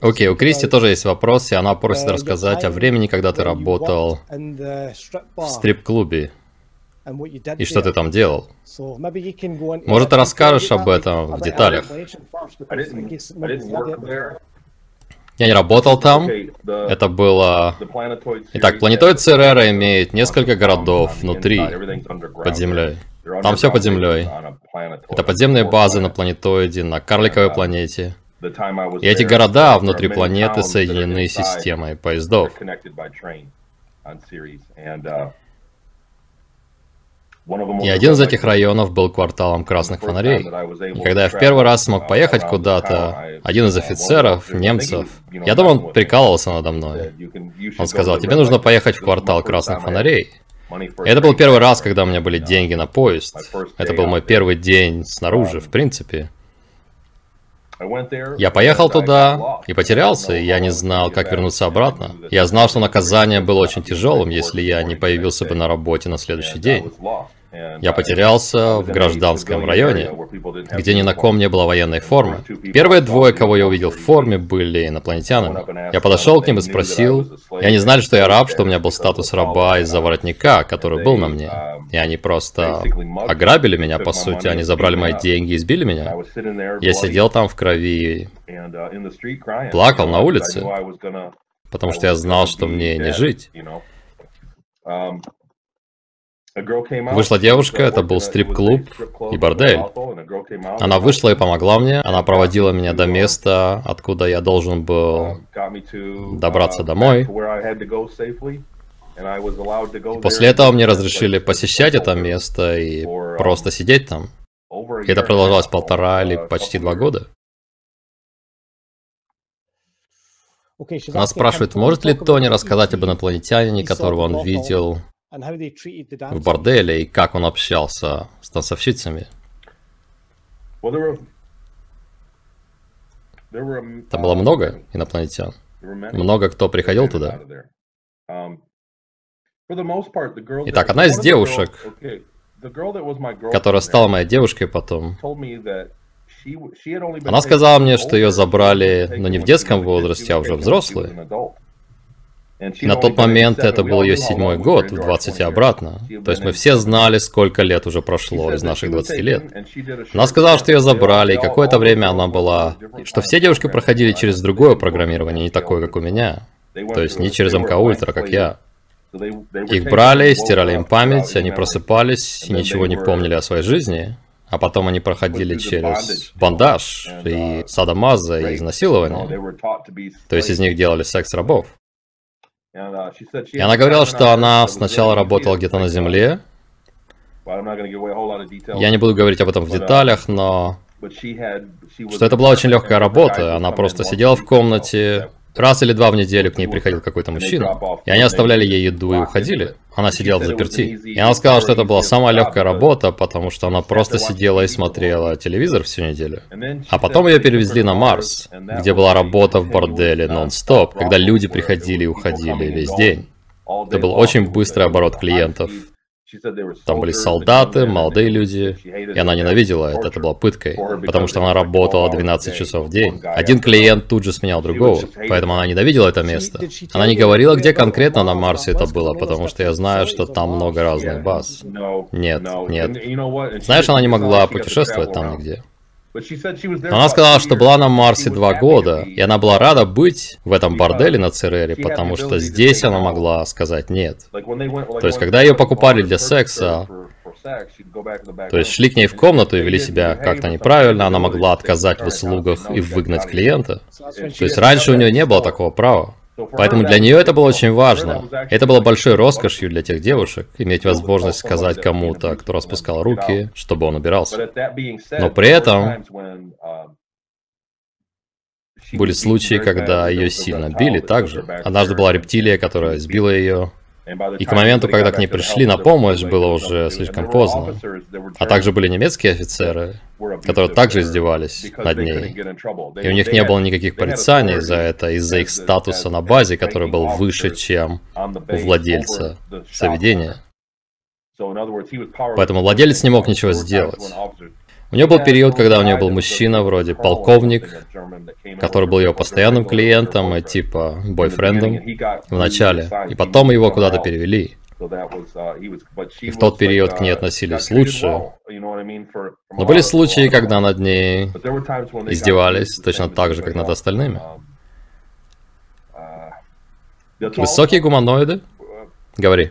Окей, у Кристи тоже есть вопрос, и она просит рассказать о времени, когда ты работал в стрип-клубе. И что ты там делал? Может, ты расскажешь об этом в деталях? Я не работал там. Это было... Итак, планетоид Церера имеет несколько городов внутри, под землей. Там все под землей. Это подземные базы на планетоиде, на карликовой планете. И эти города внутри планеты соединены системой поездов. И один из этих районов был кварталом красных фонарей. И когда я в первый раз смог поехать куда-то, один из офицеров, немцев, я думал, он прикалывался надо мной. Он сказал, тебе нужно поехать в квартал красных фонарей. И это был первый раз, когда у меня были деньги на поезд. Это был мой первый день снаружи, в принципе. Я поехал туда и потерялся, и я не знал, как вернуться обратно. Я знал, что наказание было очень тяжелым, если я не появился бы на работе на следующий день. Я потерялся в гражданском районе, где ни на ком не было военной формы. Первые двое, кого я увидел в форме, были инопланетянами. Я подошел к ним и спросил, и они знали, что я раб, что у меня был статус раба из-за воротника, который был на мне. И они просто ограбили меня, по сути, они забрали мои деньги и избили меня. Я сидел там в крови и плакал на улице, потому что я знал, что мне не жить. Вышла девушка, это был стрип-клуб и бордель. Она вышла и помогла мне, она проводила меня до места, откуда я должен был добраться домой. И после этого мне разрешили посещать это место и просто сидеть там. И это продолжалось полтора или почти два года. Она спрашивает, может ли Тони рассказать об инопланетянине, которого он видел в борделе и как он общался с танцовщицами. Там было много инопланетян. Много кто приходил туда. Итак, одна из девушек, которая стала моей девушкой потом, она сказала мне, что ее забрали, но не в детском возрасте, а уже взрослые. На тот момент это был ее седьмой год, в 20 и обратно. То есть мы все знали, сколько лет уже прошло из наших 20 лет. Она сказала, что ее забрали, и какое-то время она была... Что все девушки проходили через другое программирование, не такое, как у меня. То есть не через МК Ультра, как я. Их брали, стирали им память, они просыпались и ничего не помнили о своей жизни. А потом они проходили через бандаж и садомаза и изнасилование. То есть из них делали секс-рабов. И она говорила, что она сначала работала где-то на земле. Я не буду говорить об этом в деталях, но что это была очень легкая работа. Она просто сидела в комнате, Раз или два в неделю к ней приходил какой-то мужчина, и они оставляли ей еду и уходили. Она сидела в заперти. И она сказала, что это была самая легкая работа, потому что она просто сидела и смотрела телевизор всю неделю. А потом ее перевезли на Марс, где была работа в борделе нон-стоп, когда люди приходили и уходили весь день. Это был очень быстрый оборот клиентов. Там были солдаты, молодые люди, и она ненавидела это, это было пыткой, потому что она работала 12 часов в день. Один клиент тут же сменял другого, поэтому она ненавидела это место. Она не говорила, где конкретно на Марсе это было, потому что я знаю, что там много разных баз. Нет, нет. Знаешь, она не могла путешествовать там нигде. Она сказала, что была на Марсе два года, и она была рада быть в этом борделе на Церере, потому что здесь она могла сказать нет. То есть, когда ее покупали для секса, то есть шли к ней в комнату и вели себя как-то неправильно, она могла отказать в услугах и выгнать клиента. То есть раньше у нее не было такого права. Поэтому для нее это было очень важно. Это было большой роскошью для тех девушек, иметь возможность сказать кому-то, кто распускал руки, чтобы он убирался. Но при этом были случаи, когда ее сильно били также. Однажды была рептилия, которая сбила ее, и к моменту, когда к ней пришли на помощь, было уже слишком поздно. А также были немецкие офицеры, которые также издевались над ней. И у них не было никаких порицаний за это, из-за их статуса на базе, который был выше, чем у владельца заведения. Поэтому владелец не мог ничего сделать. У нее был период, когда у нее был мужчина вроде полковник, который был ее постоянным клиентом и типа бойфрендом в начале, и потом его куда-то перевели. И в тот период к ней относились лучше. Но были случаи, когда над ней издевались точно так же, как над остальными. Высокие гуманоиды? Говори.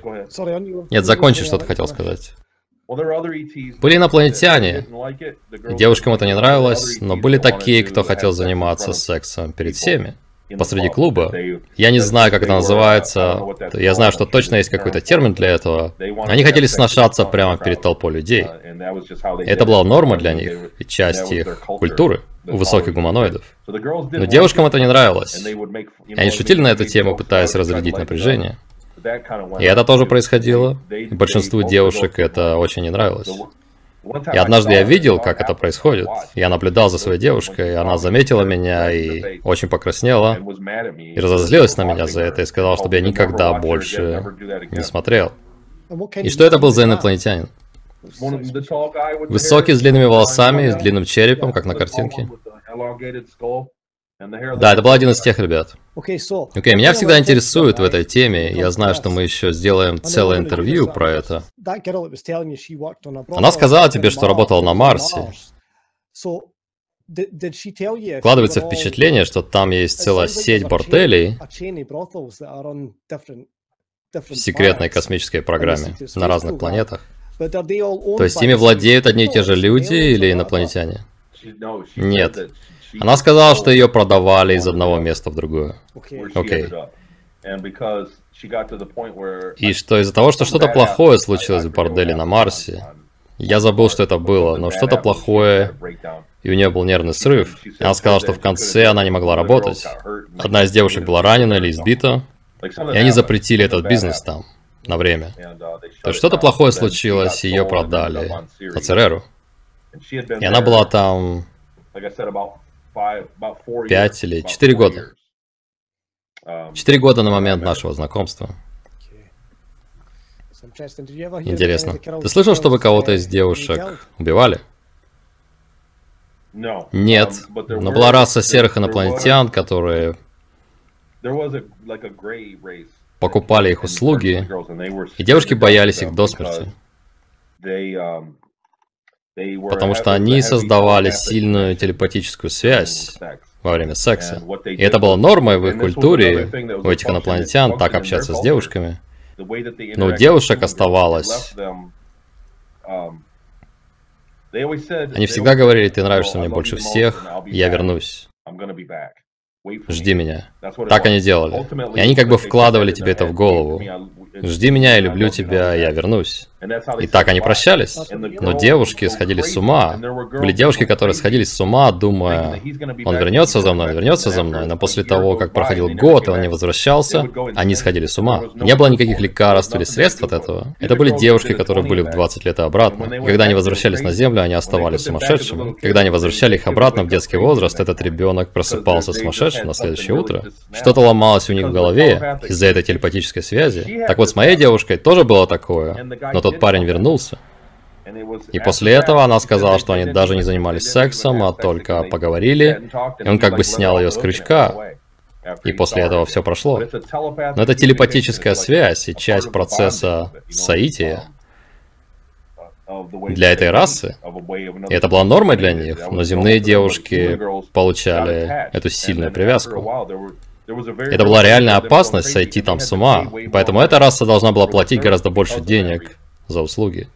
Нет, закончи, что ты хотел сказать. Были инопланетяне, девушкам это не нравилось, но были такие, кто хотел заниматься сексом перед всеми, посреди клуба. Я не знаю, как это называется, я знаю, что точно есть какой-то термин для этого. Они хотели сношаться прямо перед толпой людей. Это была норма для них и часть их культуры у высоких гуманоидов. Но девушкам это не нравилось. И они шутили на эту тему, пытаясь разрядить напряжение. И это тоже происходило. И большинству девушек это очень не нравилось. И однажды я видел, как это происходит. Я наблюдал за своей девушкой, и она заметила меня и очень покраснела, и разозлилась на меня за это, и сказала, чтобы я никогда больше не смотрел. И что это был за инопланетянин? Высокий, с длинными волосами, с длинным черепом, как на картинке. Да, это был один из тех ребят. Окей, okay, меня всегда интересует в этой теме. Я знаю, что мы еще сделаем целое интервью про это. Она сказала тебе, что работала на Марсе. Вкладывается впечатление, что там есть целая сеть борделей в секретной космической программе на разных планетах. То есть ими владеют одни и те же люди или инопланетяне? Нет. Она сказала, что ее продавали из одного места в другое. Окей. И что из-за того, что что-то плохое случилось в борделе на Марсе, я забыл, что это было, но что-то плохое, и у нее был нервный срыв. И она сказала, что в конце она не могла работать. Одна из девушек была ранена или избита, и они запретили этот бизнес там на время. То есть что-то плохое случилось, и ее продали Ацереру. И она была там Пять или четыре года. Um, четыре года на момент нашего знакомства. Интересно. Ты слышал, чтобы кого-то из девушек убивали? Нет, um, но была раса серых инопланетян, которые покупали их услуги, и девушки боялись их до смерти. Потому что они создавали сильную телепатическую связь во время секса. И это было нормой в их культуре, у этих инопланетян, так общаться с девушками. Но у девушек оставалось... Они всегда говорили, ты нравишься мне больше всех, я вернусь. Жди меня. Так они делали. И они как бы вкладывали тебе это в голову. Жди меня, я люблю тебя, я вернусь. И так они прощались. Но девушки сходили с ума. Были девушки, которые сходили с ума, думая, он вернется за мной, вернется за мной. Но после того, как проходил год, и он не возвращался, они сходили с ума. Не было никаких лекарств или средств от этого. Это были девушки, которые были в 20 лет и обратно. И когда они возвращались на Землю, они оставались сумасшедшими. Когда они возвращали их обратно в детский возраст, этот ребенок просыпался сумасшедшим на следующее утро. Что-то ломалось у них в голове из-за этой телепатической связи. Так вот, с моей девушкой тоже было такое, но тот парень вернулся. И после этого она сказала, что они даже не занимались сексом, а только поговорили, и он как бы снял ее с крючка. И после этого все прошло. Но это телепатическая связь и часть процесса соития для этой расы. И это была нормой для них, но земные девушки получали эту сильную привязку. Это была реальная опасность сойти там с ума, поэтому эта раса должна была платить гораздо больше денег за услуги.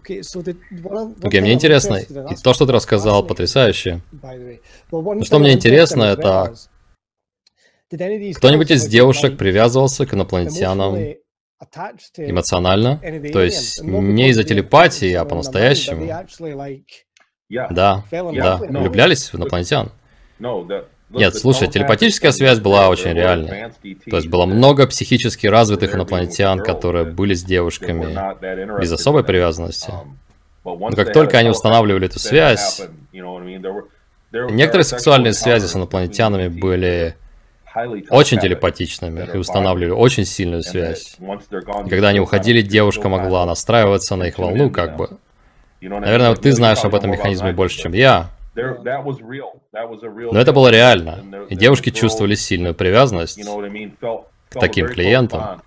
Окей, okay, мне интересно, и то, что ты рассказал, потрясающе. Но что мне интересно, это кто-нибудь из девушек привязывался к инопланетянам эмоционально? То есть не из-за телепатии, а по-настоящему? Да, да, влюблялись в инопланетян. Нет, слушай, телепатическая связь была очень реальной. То есть было много психически развитых инопланетян, которые были с девушками без особой привязанности. Но как только они устанавливали эту связь, некоторые сексуальные связи с инопланетянами были очень телепатичными и устанавливали очень сильную связь. И когда они уходили, девушка могла настраиваться на их волну, как бы. Наверное, ты знаешь об этом механизме больше, чем я. Но это было реально, и девушки чувствовали сильную привязанность к таким клиентам.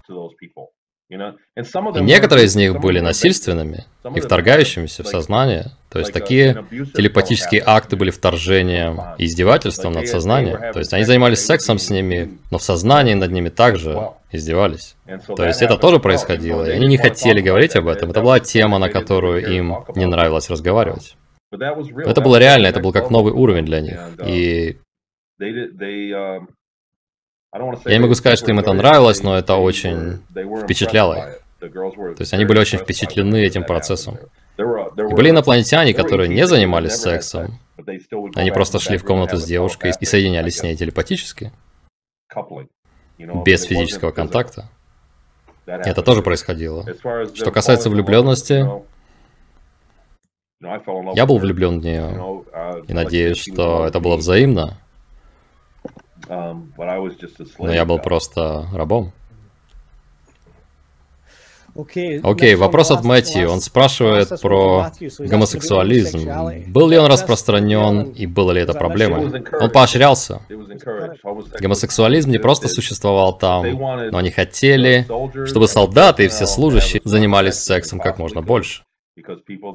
И некоторые из них были насильственными и вторгающимися в сознание. То есть такие телепатические акты были вторжением и издевательством над сознанием. То есть они занимались сексом с ними, но в сознании над ними также издевались. То есть это тоже происходило, и они не хотели говорить об этом. Это была тема, на которую им не нравилось разговаривать. Это было реально, это был как новый уровень для них. И я не могу сказать, что им это нравилось, но это очень впечатляло их. То есть они были очень впечатлены этим процессом. И были инопланетяне, которые не занимались сексом. Они просто шли в комнату с девушкой и соединялись с ней телепатически. Без физического контакта. Это тоже происходило. Что касается влюбленности, я был влюблен в нее. И надеюсь, что это было взаимно. Um, Но я был просто рабом. Окей, вопрос от Мэтью. Он спрашивает про гомосексуализм. Был ли он распространен и было ли это проблемой? Он поощрялся. Гомосексуализм не просто существовал там, но они хотели, чтобы солдаты и все служащие занимались сексом как можно больше.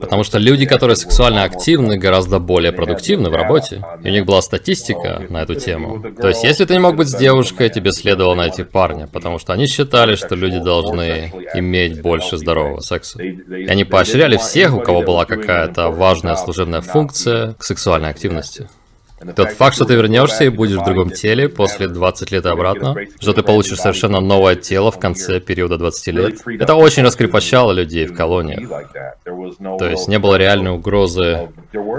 Потому что люди, которые сексуально активны, гораздо более продуктивны в работе. И у них была статистика на эту тему. То есть, если ты не мог быть с девушкой, тебе следовало найти парня, потому что они считали, что люди должны иметь больше здорового секса. И они поощряли всех, у кого была какая-то важная служебная функция, к сексуальной активности. Тот факт, что ты вернешься и будешь в другом теле после 20 лет и обратно, что ты получишь совершенно новое тело в конце периода 20 лет, это очень раскрепощало людей в колониях. То есть не было реальной угрозы.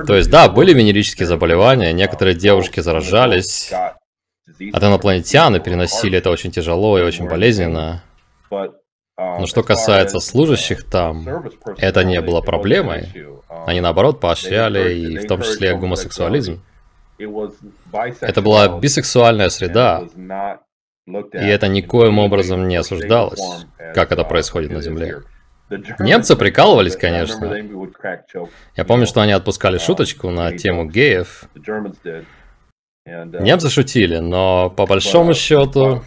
То есть да, были венерические заболевания, некоторые девушки заражались от инопланетян и переносили это очень тяжело и очень болезненно. Но что касается служащих там, это не было проблемой. Они наоборот поощряли и в том числе гомосексуализм. Это была бисексуальная среда, и это никоим образом не осуждалось, как это происходит на Земле. Немцы прикалывались, конечно. Я помню, что они отпускали шуточку на тему геев. Немцы шутили, но по большому счету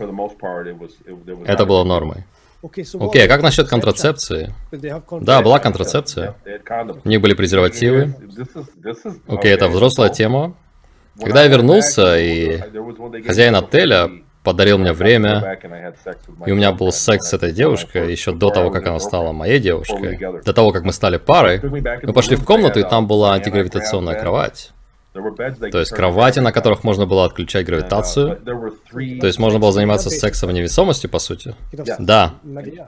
это было нормой. Окей, okay, а как насчет контрацепции? Да, была контрацепция. У них были презервативы. Окей, okay, это взрослая тема. Когда я вернулся, и хозяин отеля подарил мне время, и у меня был секс с этой девушкой еще до того, как она стала моей девушкой, до того, как мы стали парой, мы пошли в комнату, и там была антигравитационная кровать. То есть кровати, на которых можно было отключать гравитацию. То есть можно было заниматься сексом в невесомости, по сути. Да.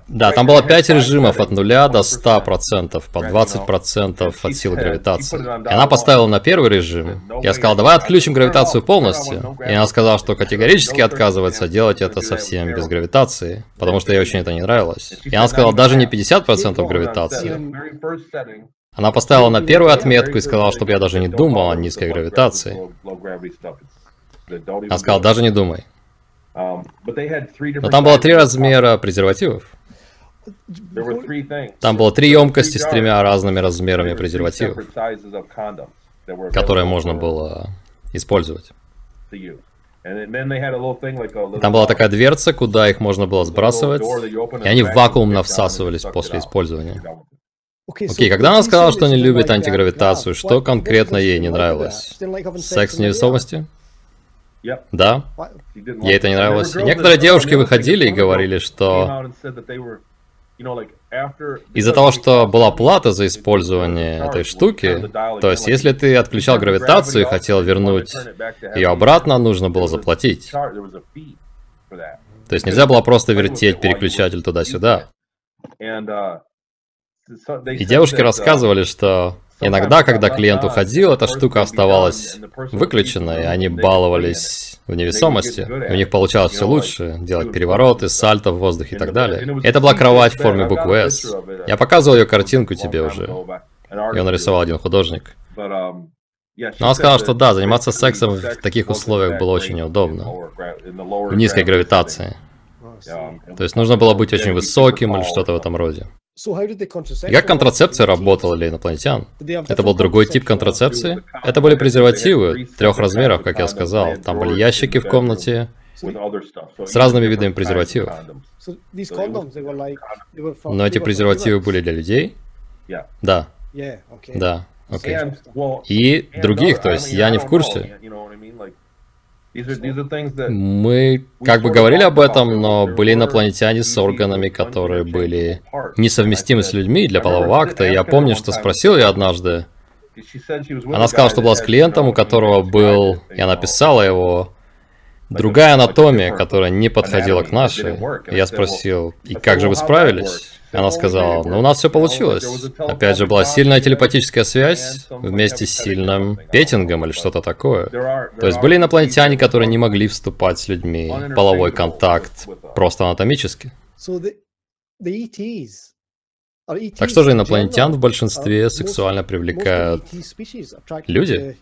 Да, там было 5 режимов от 0 до 100%, по 20% от силы гравитации. И она поставила на первый режим. Я сказал, давай отключим гравитацию полностью. И она сказала, что категорически отказывается делать это совсем без гравитации, потому что ей очень это не нравилось. И она сказала, даже не 50% гравитации. Она поставила на первую отметку и сказала, чтобы я даже не думал о низкой гравитации. Она сказала, даже не думай. Но там было три размера презервативов. Там было три емкости с тремя разными размерами презервативов, которые можно было использовать. Там была такая дверца, куда их можно было сбрасывать, и они вакуумно всасывались после использования. Окей, okay, когда она сказала, что не любит антигравитацию, что конкретно ей не нравилось? Секс в невесомости? Да, ей это не нравилось. И некоторые девушки выходили и говорили, что из-за того, что была плата за использование этой штуки, то есть если ты отключал гравитацию и хотел вернуть ее обратно, нужно было заплатить. То есть нельзя было просто вертеть переключатель туда-сюда. И девушки рассказывали, что иногда, когда клиент уходил, эта штука оставалась выключенной, и они баловались в невесомости. И у них получалось все лучше, делать перевороты, сальто в воздухе и так далее. Это была кровать в форме буквы «С». Я показывал ее картинку тебе уже. Ее нарисовал один художник. Но она сказала, что да, заниматься сексом в таких условиях было очень неудобно. В низкой гравитации. То есть нужно было быть очень высоким или что-то в этом роде. Как контрацепция работала для инопланетян? Это был другой тип контрацепции? Это были презервативы трех размеров, как я сказал. Там были ящики в комнате с разными видами презервативов. Но эти презервативы были для людей? Да. Да. Окей. И других, то есть я не в курсе. Мы как бы говорили об этом, но были инопланетяне с органами, которые были несовместимы с людьми для полового акта. Я помню, что спросил ее однажды. Она сказала, что была с клиентом, у которого был, и она писала его, другая анатомия, которая не подходила к нашей. Я спросил, и как же вы справились? Она сказала, ну у нас все получилось. Опять же, была сильная телепатическая связь вместе с сильным петингом или что-то такое. То есть были инопланетяне, которые не могли вступать с людьми в половой контакт просто анатомически. Так что же инопланетян в большинстве сексуально привлекают люди?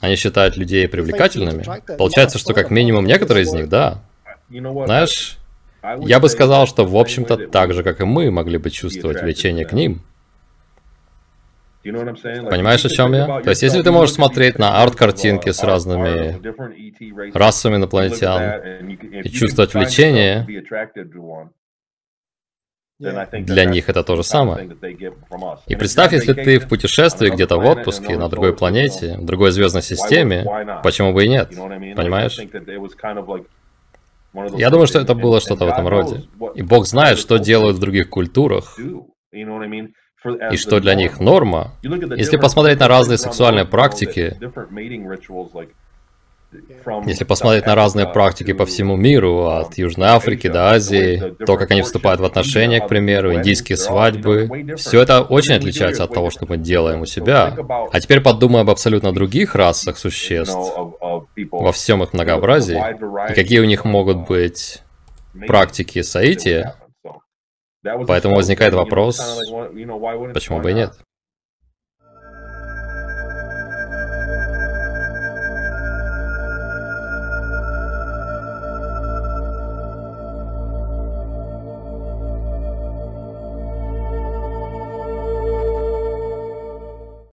Они считают людей привлекательными? Получается, что как минимум некоторые из них, да. Знаешь, я бы сказал, что в общем-то так же, как и мы, могли бы чувствовать влечение к ним. Понимаешь, о чем я? То есть, если ты можешь смотреть на арт-картинки с разными расами инопланетян и чувствовать влечение, для них это то же самое. И представь, если ты в путешествии где-то в отпуске, на другой планете, в другой звездной системе, почему бы и нет? Понимаешь? Я думаю, что это было что-то в этом роде. И Бог знает, что делают в других культурах, и что для них норма. Если посмотреть на разные сексуальные практики, если посмотреть на разные практики по всему миру, от Южной Африки до Азии, то, как они вступают в отношения, к примеру, индийские свадьбы, все это очень отличается от того, что мы делаем у себя. А теперь подумай об абсолютно других расах существ, во всем их многообразии, и какие у них могут быть практики саития. Поэтому возникает вопрос, почему бы и нет.